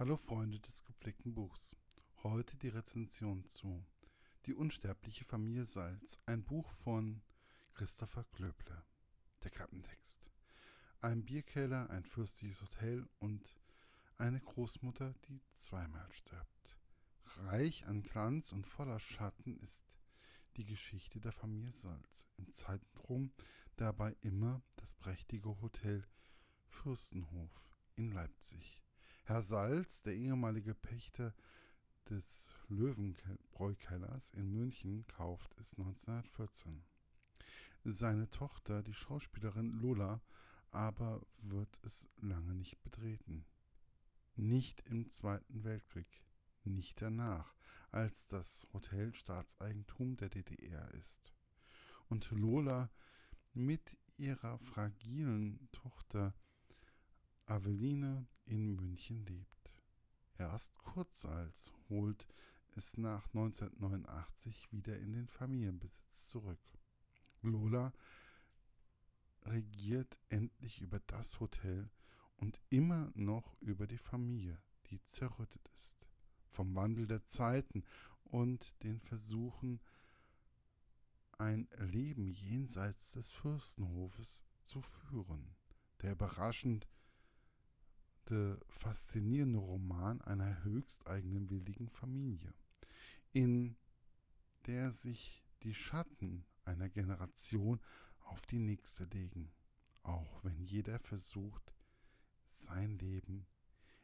Hallo Freunde des gepflegten Buchs. Heute die Rezension zu Die unsterbliche Familie Salz, ein Buch von Christopher Klöble. Der Klappentext. Ein Bierkeller, ein fürstliches Hotel und eine Großmutter, die zweimal stirbt. Reich an Glanz und voller Schatten ist die Geschichte der Familie Salz. Im Zentrum dabei immer das prächtige Hotel Fürstenhof in Leipzig. Herr Salz, der ehemalige Pächter des Löwenbräukellers in München, kauft es 1914. Seine Tochter, die Schauspielerin Lola, aber wird es lange nicht betreten. Nicht im Zweiten Weltkrieg, nicht danach, als das Hotel Staatseigentum der DDR ist. Und Lola mit ihrer fragilen Tochter Aveline in München lebt. Erst Kurzals holt es nach 1989 wieder in den Familienbesitz zurück. Lola regiert endlich über das Hotel und immer noch über die Familie, die zerrüttet ist. Vom Wandel der Zeiten und den Versuchen, ein Leben jenseits des Fürstenhofes zu führen, der überraschend erste faszinierende Roman einer höchst eigenwilligen Familie, in der sich die Schatten einer Generation auf die nächste legen, auch wenn jeder versucht, sein Leben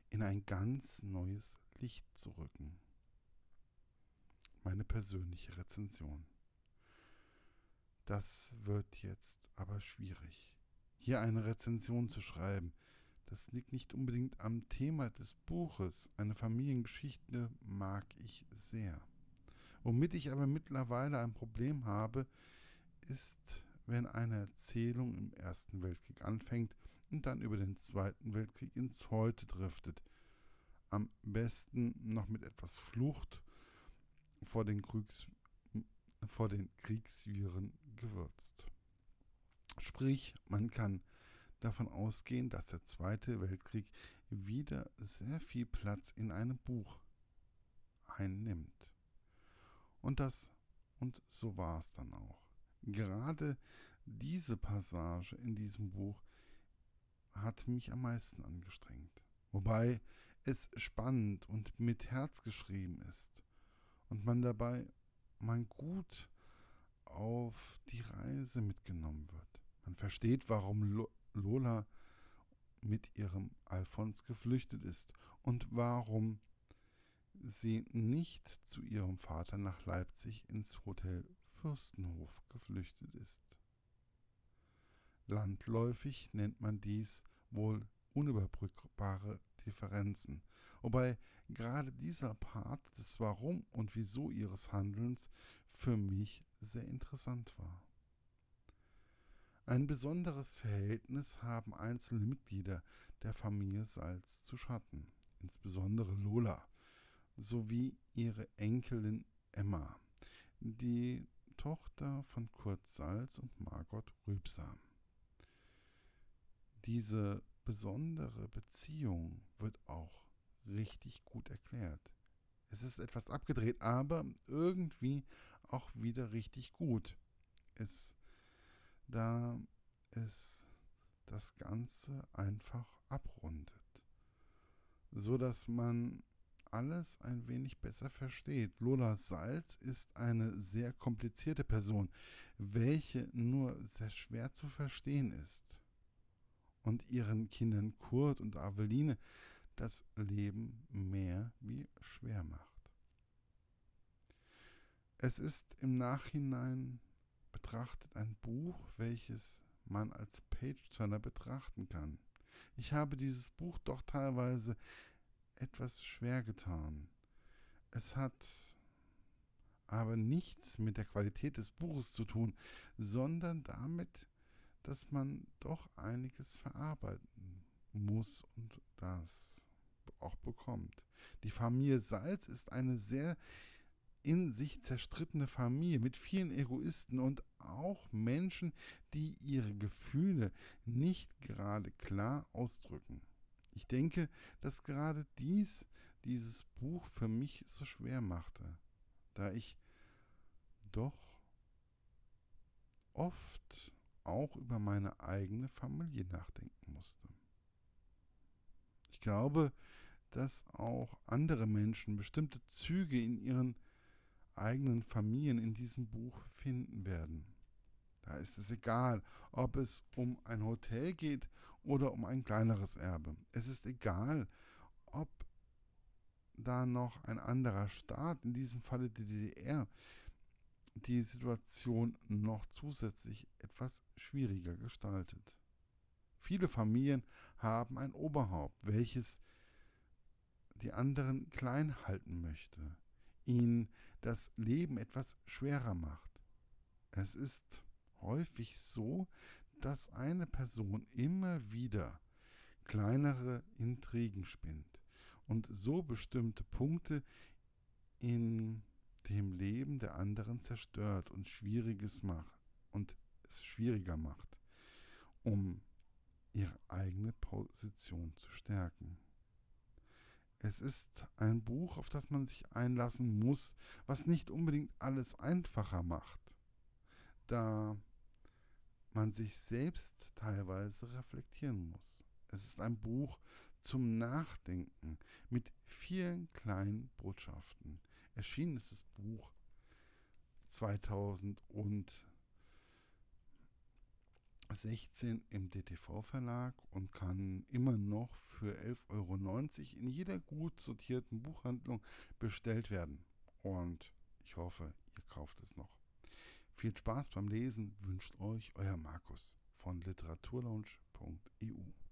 in ein ganz neues Licht zu rücken. Meine persönliche Rezension. Das wird jetzt aber schwierig, hier eine Rezension zu schreiben, das liegt nicht unbedingt am Thema des Buches. Eine Familiengeschichte mag ich sehr. Womit ich aber mittlerweile ein Problem habe, ist, wenn eine Erzählung im Ersten Weltkrieg anfängt und dann über den Zweiten Weltkrieg ins Heute driftet. Am besten noch mit etwas Flucht vor den, Kriegs, vor den Kriegsviren gewürzt. Sprich, man kann davon ausgehen, dass der Zweite Weltkrieg wieder sehr viel Platz in einem Buch einnimmt. Und das und so war es dann auch. Gerade diese Passage in diesem Buch hat mich am meisten angestrengt. Wobei es spannend und mit Herz geschrieben ist und man dabei man gut auf die Reise mitgenommen wird. Man versteht, warum Lola mit ihrem Alfons geflüchtet ist und warum sie nicht zu ihrem Vater nach Leipzig ins Hotel Fürstenhof geflüchtet ist. Landläufig nennt man dies wohl unüberbrückbare Differenzen, wobei gerade dieser Part des Warum und Wieso ihres Handelns für mich sehr interessant war. Ein besonderes Verhältnis haben einzelne Mitglieder der Familie Salz zu Schatten, insbesondere Lola, sowie ihre Enkelin Emma, die Tochter von Kurt Salz und Margot Rübsam. Diese besondere Beziehung wird auch richtig gut erklärt. Es ist etwas abgedreht, aber irgendwie auch wieder richtig gut. Es da es das Ganze einfach abrundet, so dass man alles ein wenig besser versteht. Lola Salz ist eine sehr komplizierte Person, welche nur sehr schwer zu verstehen ist und ihren Kindern Kurt und Aveline das Leben mehr wie schwer macht. Es ist im Nachhinein betrachtet ein Buch, welches man als Page-Turner betrachten kann. Ich habe dieses Buch doch teilweise etwas schwer getan. Es hat aber nichts mit der Qualität des Buches zu tun, sondern damit, dass man doch einiges verarbeiten muss und das auch bekommt. Die Familie Salz ist eine sehr in sich zerstrittene Familie mit vielen Egoisten und auch Menschen, die ihre Gefühle nicht gerade klar ausdrücken. Ich denke, dass gerade dies dieses Buch für mich so schwer machte, da ich doch oft auch über meine eigene Familie nachdenken musste. Ich glaube, dass auch andere Menschen bestimmte Züge in ihren eigenen Familien in diesem Buch finden werden. Da ist es egal, ob es um ein Hotel geht oder um ein kleineres Erbe. Es ist egal, ob da noch ein anderer Staat, in diesem Falle die DDR, die Situation noch zusätzlich etwas schwieriger gestaltet. Viele Familien haben ein Oberhaupt, welches die anderen klein halten möchte, ihnen das Leben etwas schwerer macht. Es ist häufig so, dass eine Person immer wieder kleinere Intrigen spinnt und so bestimmte Punkte in dem Leben der anderen zerstört und schwieriges macht und es schwieriger macht, um ihre eigene Position zu stärken. Es ist ein Buch, auf das man sich einlassen muss, was nicht unbedingt alles einfacher macht, da man sich selbst teilweise reflektieren muss. Es ist ein Buch zum Nachdenken mit vielen kleinen Botschaften. Erschienen ist das Buch 2016 im DTV-Verlag und kann immer noch für 11,90 Euro in jeder gut sortierten Buchhandlung bestellt werden. Und ich hoffe, ihr kauft es noch. Viel Spaß beim Lesen wünscht euch euer Markus von literaturlaunch.eu.